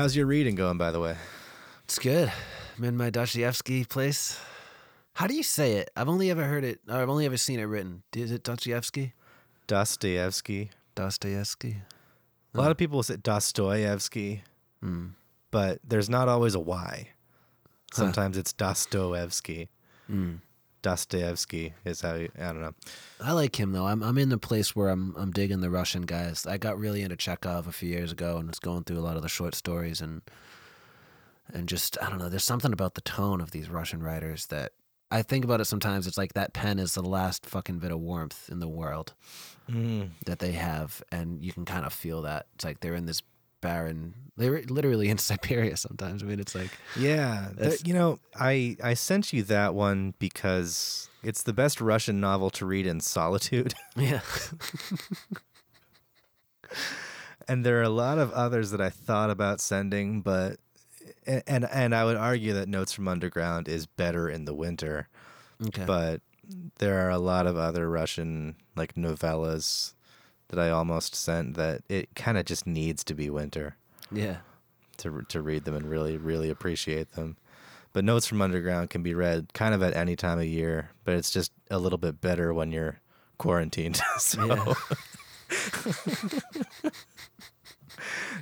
How's your reading going, by the way? It's good. I'm in my Dostoevsky place. How do you say it? I've only ever heard it, or I've only ever seen it written. Is it Dostoevsky? Dostoevsky. Dostoevsky. A lot of people say Dostoevsky, Hmm. but there's not always a Y. Sometimes it's Dostoevsky. Hmm. Dostoevsky is how you, I don't know. I like him though. I'm I'm in the place where I'm I'm digging the Russian guys. I got really into Chekhov a few years ago and was going through a lot of the short stories and and just I don't know. There's something about the tone of these Russian writers that I think about it sometimes. It's like that pen is the last fucking bit of warmth in the world mm. that they have, and you can kind of feel that. It's like they're in this barren. They're literally in Siberia sometimes. I mean, it's like Yeah, that- you know, I I sent you that one because it's the best Russian novel to read in solitude, yeah, and there are a lot of others that I thought about sending, but and and I would argue that Notes from Underground is better in the winter, okay, but there are a lot of other Russian like novellas that I almost sent that it kind of just needs to be winter. yeah, to to read them and really really appreciate them. But Notes from Underground can be read kind of at any time of year, but it's just a little bit better when you're quarantined. so yeah.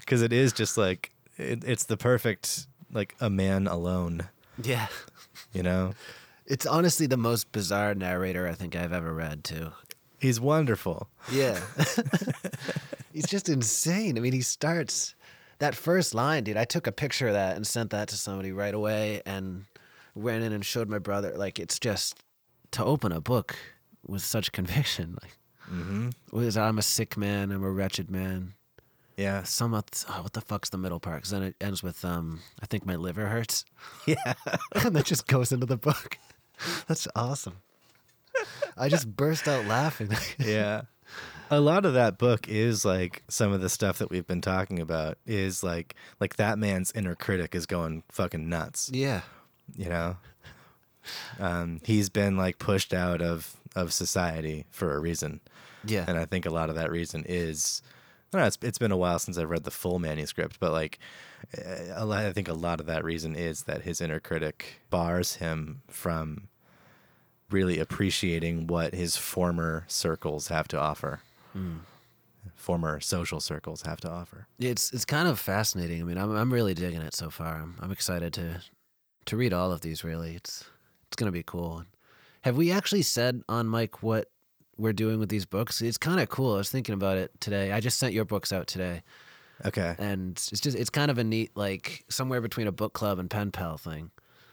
because it is just like it, it's the perfect like a man alone, yeah. you know. It's honestly the most bizarre narrator I think I've ever read too. He's wonderful. Yeah. He's just insane. I mean, he starts that first line, dude. I took a picture of that and sent that to somebody right away and ran in and showed my brother. Like, it's just to open a book with such conviction. Like, hmm was I'm a sick man, I'm a wretched man. Yeah, Some oh, what the fuck's the middle part? Because then it ends with um, I think my liver hurts, yeah, and that just goes into the book. That's awesome. I just burst out laughing. yeah. A lot of that book is like some of the stuff that we've been talking about is like like that man's inner critic is going fucking nuts. yeah, you know um, he's been like pushed out of of society for a reason yeah, and i think a lot of that reason is I don't know, it's, it's been a while since I've read the full manuscript, but like, a lot, I think a lot of that reason is that his inner critic bars him from really appreciating what his former circles have to offer, hmm. former social circles have to offer. It's it's kind of fascinating. I mean, I'm I'm really digging it so far. I'm I'm excited to to read all of these. Really, it's it's gonna be cool. Have we actually said on mic what we're doing with these books? It's kind of cool. I was thinking about it today. I just sent your books out today, Okay. and it's just it's kind of a neat like somewhere between a book club and pen pal thing.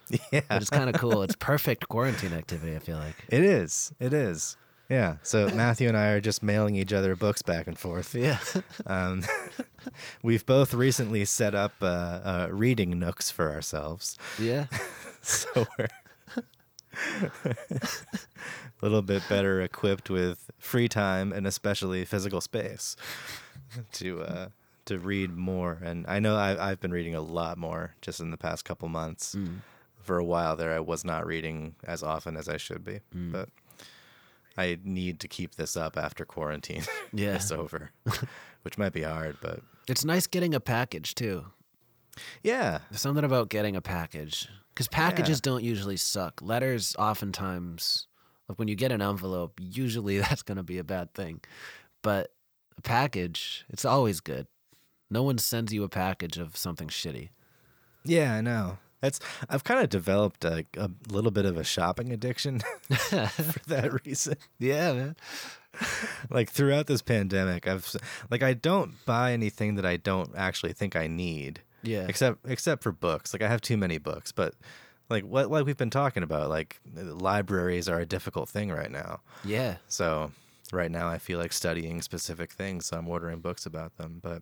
Yeah. But it's kind of cool. It's perfect quarantine activity. I feel like. It is. It is. Yeah. So Matthew and I are just mailing each other books back and forth. Yeah. Um, we've both recently set up uh, uh, reading nooks for ourselves, yeah. so we're a little bit better equipped with free time and especially physical space to uh, to read more. And I know I, I've been reading a lot more just in the past couple months. Mm. For a while there, I was not reading as often as I should be, Mm. but I need to keep this up after quarantine Yeah. is over, which might be hard, but It's nice getting a package too. yeah, There's something about getting a package because packages Yeah. don't usually suck. Letters, oftentimes, like when you get an envelope, usually that's going to be a bad thing. But a package, it's always good. No one sends you a package of something shitty. yeah, I know. That's I've kind of developed a, a little bit of a shopping addiction for that reason. Yeah, man. Like throughout this pandemic, I've like I don't buy anything that I don't actually think I need. Yeah. Except except for books. Like I have too many books, but like what like we've been talking about, like libraries are a difficult thing right now. Yeah. So right now I feel like studying specific things, so I'm ordering books about them. But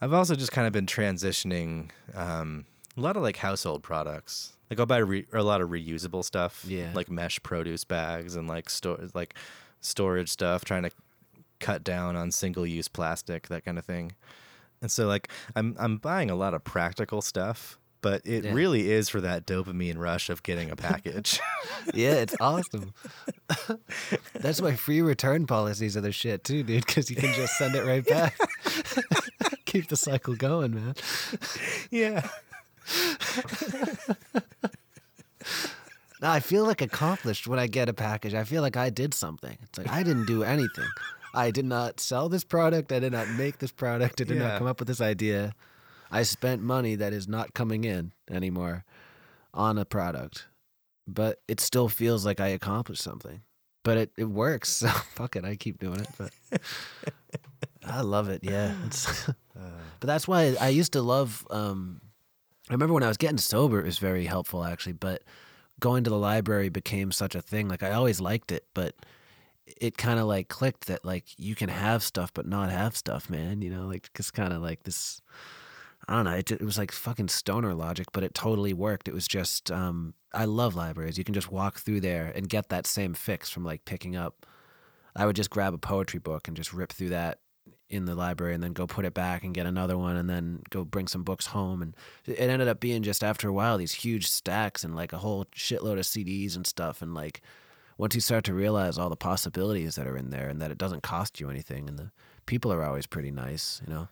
I've also just kind of been transitioning um, a lot of like household products. Like I'll buy re- a lot of reusable stuff, Yeah. like mesh produce bags and like store like storage stuff, trying to cut down on single use plastic, that kind of thing. And so like I'm I'm buying a lot of practical stuff, but it Yeah. really is for that dopamine rush of getting a package. Yeah, it's awesome. That's why free return policies are the shit too, dude, because you can just send it right back. keep the cycle going, man. Yeah. No, I feel like accomplished when I get a package. I feel like I did something. It's like I didn't do anything. I did not sell this product. I did not make this product. I did Yeah. not come up with this idea. I spent money that is not coming in anymore on a product, but it still feels like I accomplished something. But it, it works. So fuck it. I keep doing it. But I love it. Yeah. It's, but that's why I used to love. Um, I remember when I was getting sober, it was very helpful actually. But going to the library became such a thing. Like I always liked it, but it kind of like clicked that like you can have stuff but not have stuff, man. You know, like it's kind of like this. I don't know. It, it was like fucking stoner logic, but it totally worked. It was just um, I love libraries. You can just walk through there and get that same fix from like picking up. I would just grab a poetry book and just rip through that in the library and then go put it back and get another one and then go bring some books home and it ended up being just after a while these huge stacks and like a whole shitload of CDs and stuff and like once you start to realize all the possibilities that are in there and that it doesn't cost you anything and the people are always pretty nice, you know.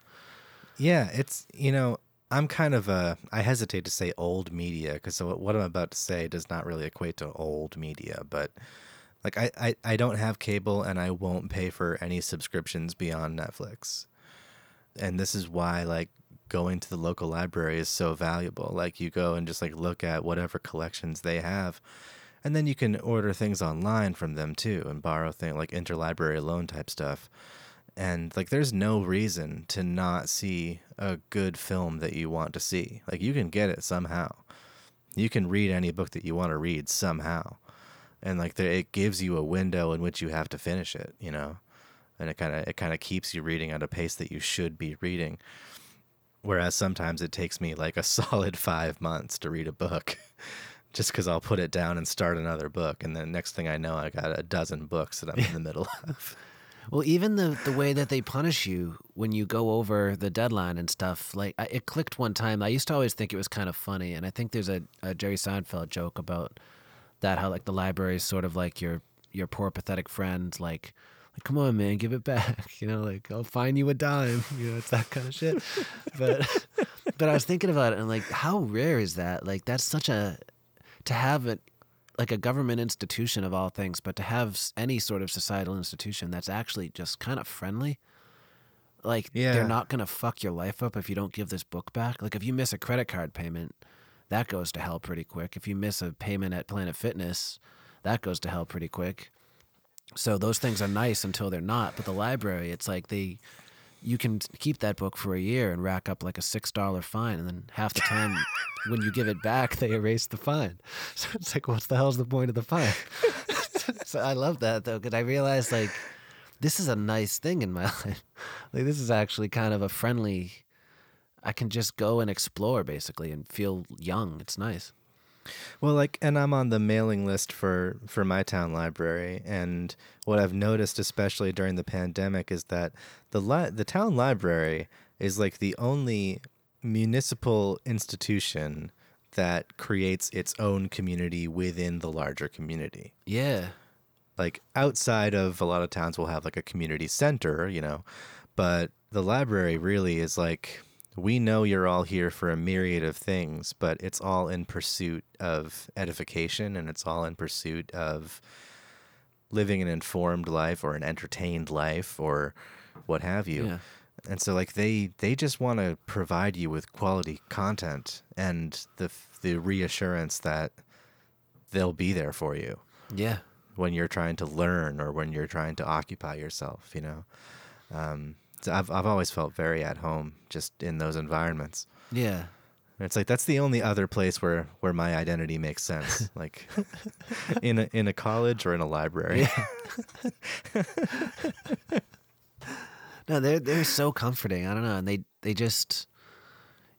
Yeah, it's you know I'm kind of a I hesitate to say old media because what I'm about to say does not really equate to old media, but like I, I I don't have cable and I won't pay for any subscriptions beyond Netflix, and this is why like going to the local library is so valuable. Like you go and just like look at whatever collections they have. And then you can order things online from them too and borrow things like interlibrary loan type stuff. And like there's no reason to not see a good film that you want to see. Like you can get it somehow. You can read any book that you want to read somehow and like there, it gives you a window in which you have to finish it you know? And it kind of it kind of keeps you reading at a pace that you should be reading. Whereas sometimes it takes me like a solid 5 months to read a book just cuz I'll put it down and start another book and then next thing I know I got a dozen books that I'm in the middle of. Well, even the the way that they punish you when you go over the deadline and stuff, like I, it clicked one time. I used to always think it was kind of funny, and I think there's a, a Jerry Seinfeld joke about that. How like the library is sort of like your your poor pathetic friend, like. Like, come on, man, give it back. You know, like I'll find you a dime. You know, it's that kind of shit. But, but I was thinking about it, and like, how rare is that? Like, that's such a to have it like a government institution of all things, but to have any sort of societal institution that's actually just kind of friendly. Like Yeah. they're not gonna fuck your life up if you don't give this book back. Like if you miss a credit card payment, that goes to hell pretty quick. If you miss a payment at Planet Fitness, that goes to hell pretty quick. So those things are nice until they're not. But the library, it's like they you can keep that book for a year and rack up like a six dollar fine, and then half the time when you give it back, they erase the fine. So it's like, what's the hell's the point of the fine? so I love that though, because I realized like this is a nice thing in my life. Like this is actually kind of a friendly. I can just go and explore basically and feel young. It's nice. Well, like, and I'm on the mailing list for for my town library, and what I've noticed, especially during the pandemic, is that the li- the town library is like the only municipal institution that creates its own community within the larger community. Yeah. Like outside of a lot of towns will have like a community center, you know, but the library really is like we know you're all here for a myriad of things, but it's all in pursuit of edification and it's all in pursuit of living an informed life or an entertained life or what have you. Yeah. And so like they they just want to provide you with quality content and the the reassurance that they'll be there for you Yeah. when you're trying to learn or when you're trying to occupy yourself, you know. Um, so I've I've always felt very at home just in those environments. Yeah. And It's like that's the only other place where where my identity makes sense, like in a in a college or in a library. No, they're they're so comforting. I don't know, and they they just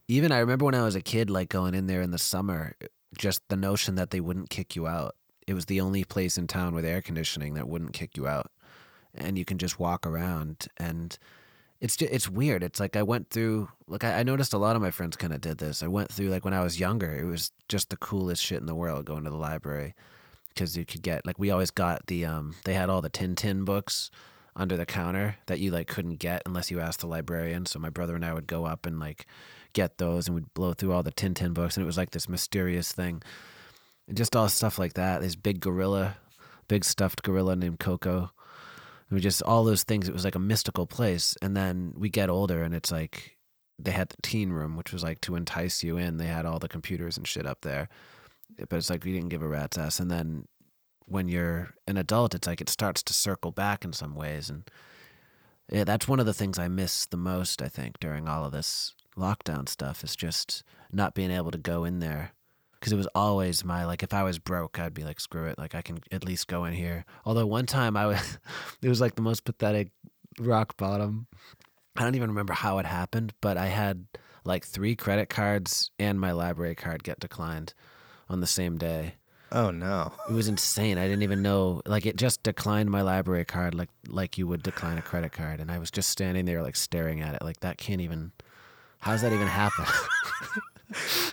even I remember when I was a kid, like going in there in the summer, just the notion that they wouldn't kick you out. It was the only place in town with air conditioning that wouldn't kick you out, and you can just walk around. And it's just, it's weird. It's like I went through. Like I, I noticed a lot of my friends kind of did this. I went through like when I was younger. It was just the coolest shit in the world going to the library because you could get like we always got the um they had all the Tintin books under the counter that you like couldn't get unless you asked the librarian. So my brother and I would go up and like get those and we'd blow through all the Tintin books and it was like this mysterious thing. And just all stuff like that. This big gorilla, big stuffed gorilla named Coco. We just all those things. It was like a mystical place. And then we get older and it's like they had the teen room, which was like to entice you in. They had all the computers and shit up there. But it's like we didn't give a rat's ass. And then when you're an adult, it's like it starts to circle back in some ways. And yeah, that's one of the things I miss the most, I think, during all of this lockdown stuff is just not being able to go in there. Because it was always my, like, if I was broke, I'd be like, screw it. Like, I can at least go in here. Although one time I was, it was like the most pathetic rock bottom. I don't even remember how it happened, but I had like three credit cards and my library card get declined on the same day. Oh no. It was insane. I didn't even know. Like it just declined my library card, like like you would decline a credit card, and I was just standing there, like staring at it, like that can't even. how's that even happen?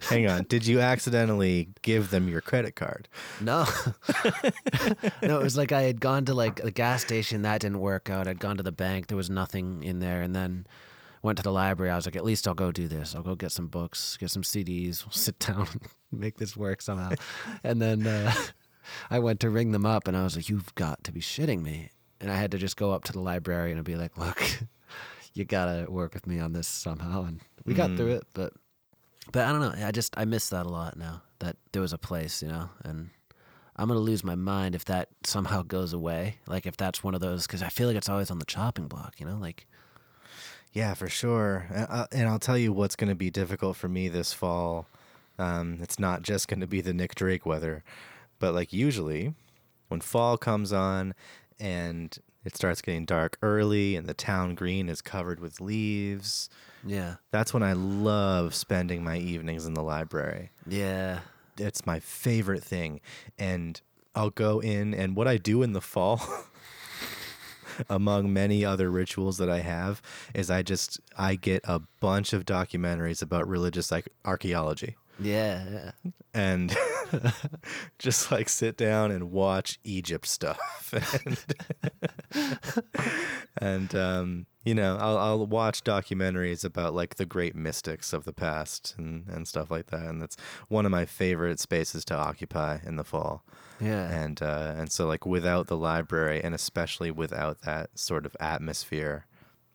Hang on. Did you accidentally give them your credit card? no, no. It was like I had gone to like a gas station that didn't work out. I'd gone to the bank, there was nothing in there, and then went to the library. I was like, at least I'll go do this. I'll go get some books, get some CDs, we'll sit down, and make this work somehow. and then uh, I went to ring them up, and I was like, you've got to be shitting me. And I had to just go up to the librarian and be like, look, you gotta work with me on this somehow. And we got through it, but but I don't know. I just I miss that a lot now. That there was a place, you know, and I'm gonna lose my mind if that somehow goes away. Like if that's one of those, because I feel like it's always on the chopping block, you know, like. Yeah, for sure. And I'll tell you what's going to be difficult for me this fall. Um, it's not just going to be the Nick Drake weather, but like usually when fall comes on and it starts getting dark early and the town green is covered with leaves, Yeah. that's when I love spending my evenings in the library. Yeah. It's my favorite thing. And I'll go in, and what I do in the fall, among many other rituals that I have, is I just I get a bunch of documentaries about religious like archaeology Yeah. yeah. and just like sit down and watch Egypt stuff. and and um, you know, I'll, I'll watch documentaries about like the great mystics of the past and, and stuff like that. And that's one of my favorite spaces to occupy in the fall. Yeah. And uh, and so like without the library and especially without that sort of atmosphere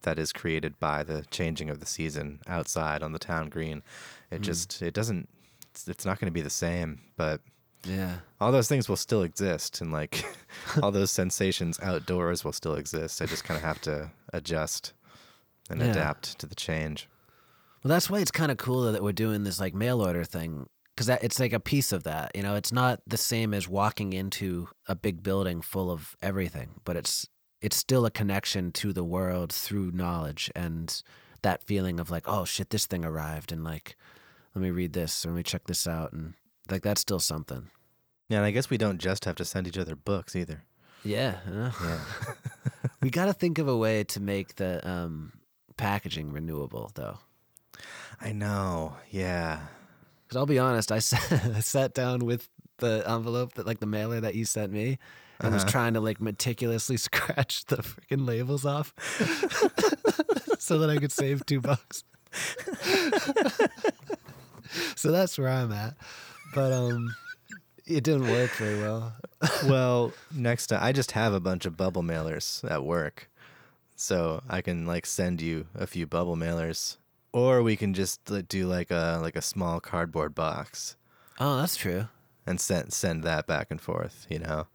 that is created by the changing of the season outside on the town green, it just it doesn't it's, it's not going to be the same. But Yeah. all those things will still exist and like all those sensations outdoors will still exist. I just kind of have to adjust and Yeah. adapt to the change. Well, that's why it's kind of cool that we're doing this like mail order thing because it's like a piece of that. You know, it's not the same as walking into a big building full of everything, but it's it's still a connection to the world through knowledge and that feeling of like, oh shit, this thing arrived, and like, let me read this or let me check this out, and like that's still something. Yeah, and I guess we don't just have to send each other books either. Yeah, yeah. Yeah. we got to think of a way to make the um, packaging renewable, though. I know. Yeah. Because I'll be honest, I sat, I sat down with the envelope that like the mailer that you sent me and was trying to like meticulously scratch the freaking labels off so that I could save two bucks. so that's where I'm at. But um it didn't work very well. well, next time I just have a bunch of bubble mailers at work. So I can like send you a few bubble mailers or we can just like, do like a like a small cardboard box Oh, that's true. and send send that back and forth, you know.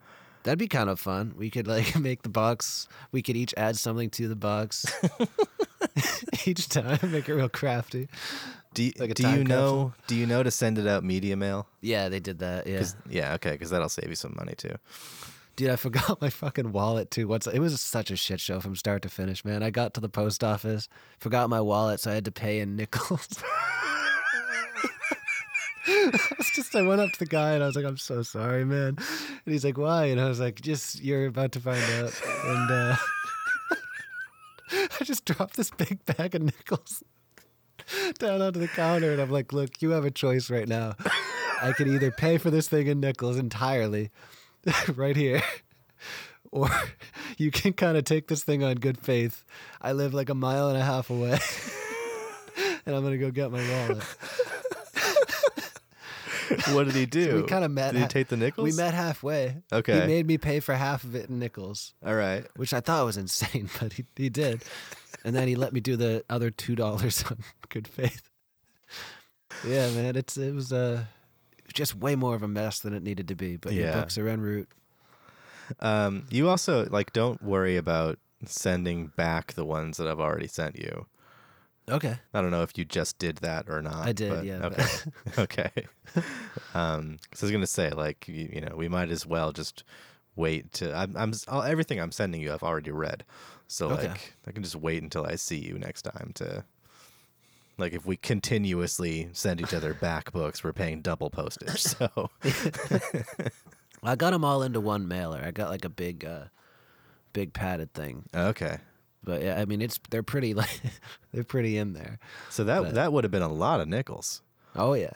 That'd be kind of fun. We could like make the box. We could each add something to the box each time. Make it real crafty. Do you, Like do you capsule? know do you know to send it out media mail? Yeah, they did that. Yeah, yeah, okay, cuz that'll save you some money too. dude, I forgot my fucking wallet too. What's it was such a shit show from start to finish, man. I got to the post office, forgot my wallet, so I had to pay in nickels. It's just I went up to the guy and I was like, "I'm so sorry, man," and he's like, "Why?" And I was like, "Just you're about to find out." And uh, I just dropped this big bag of nickels down onto the counter, and I'm like, "Look, you have a choice right now. I can either pay for this thing in nickels entirely, right here, or you can kind of take this thing on good faith. I live like a mile and a half away, and I'm gonna go get my wallet. what did he do? we kinda met Did he take the nickels? We met halfway. Okay. He made me pay for half of it in nickels, All right. which I thought was insane, but he, he did. And then he let me do the other two dollars on good faith. Yeah, man, it's it was uh, just way more of a mess than it needed to be. But your Yeah. books are en route. Um, you also like don't worry about sending back the ones that I've already sent you. Okay. I don't know if you just did that or not. I did, but- yeah, Okay. okay. Um, so I was gonna say, like, you, you know, we might as well just wait to. I'm, I'm everything I'm sending you. I've already read, so Okay. like, I can just wait until I see you next time to. Like, if we continuously send each other back books, we're paying double postage. So, I got them all into one mailer. I got like a big, uh, big padded thing. okay. But yeah, I mean, it's they're pretty like they're pretty in there. So that But- that would have been a lot of nickels. Oh yeah.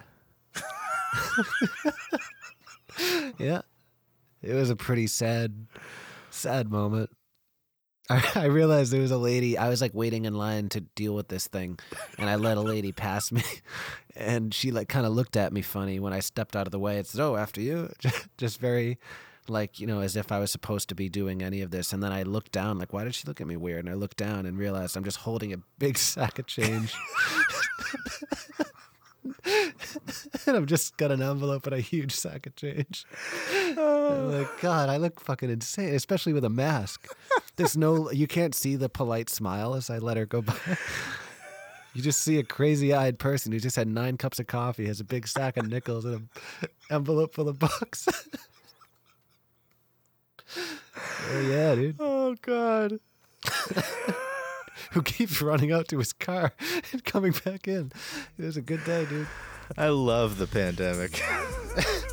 yeah. It was a pretty sad sad moment. I, I realized there was a lady I was like waiting in line to deal with this thing and I let a lady pass me and she like kind of looked at me funny when I stepped out of the way. It's oh after you just very like you know as if I was supposed to be doing any of this and then I looked down like why did she look at me weird and I looked down and realized I'm just holding a big sack of change and I've just got an envelope and a huge sack of change. I'm oh. like, God, I look fucking insane, especially with a mask. There's no, you can't see the polite smile as I let her go by. You just see a crazy eyed person who just had nine cups of coffee, has a big sack of nickels, and an envelope full of bucks. oh, yeah, dude. Oh God. Who keeps running out to his car and coming back in. It was a good day, dude. I love the pandemic.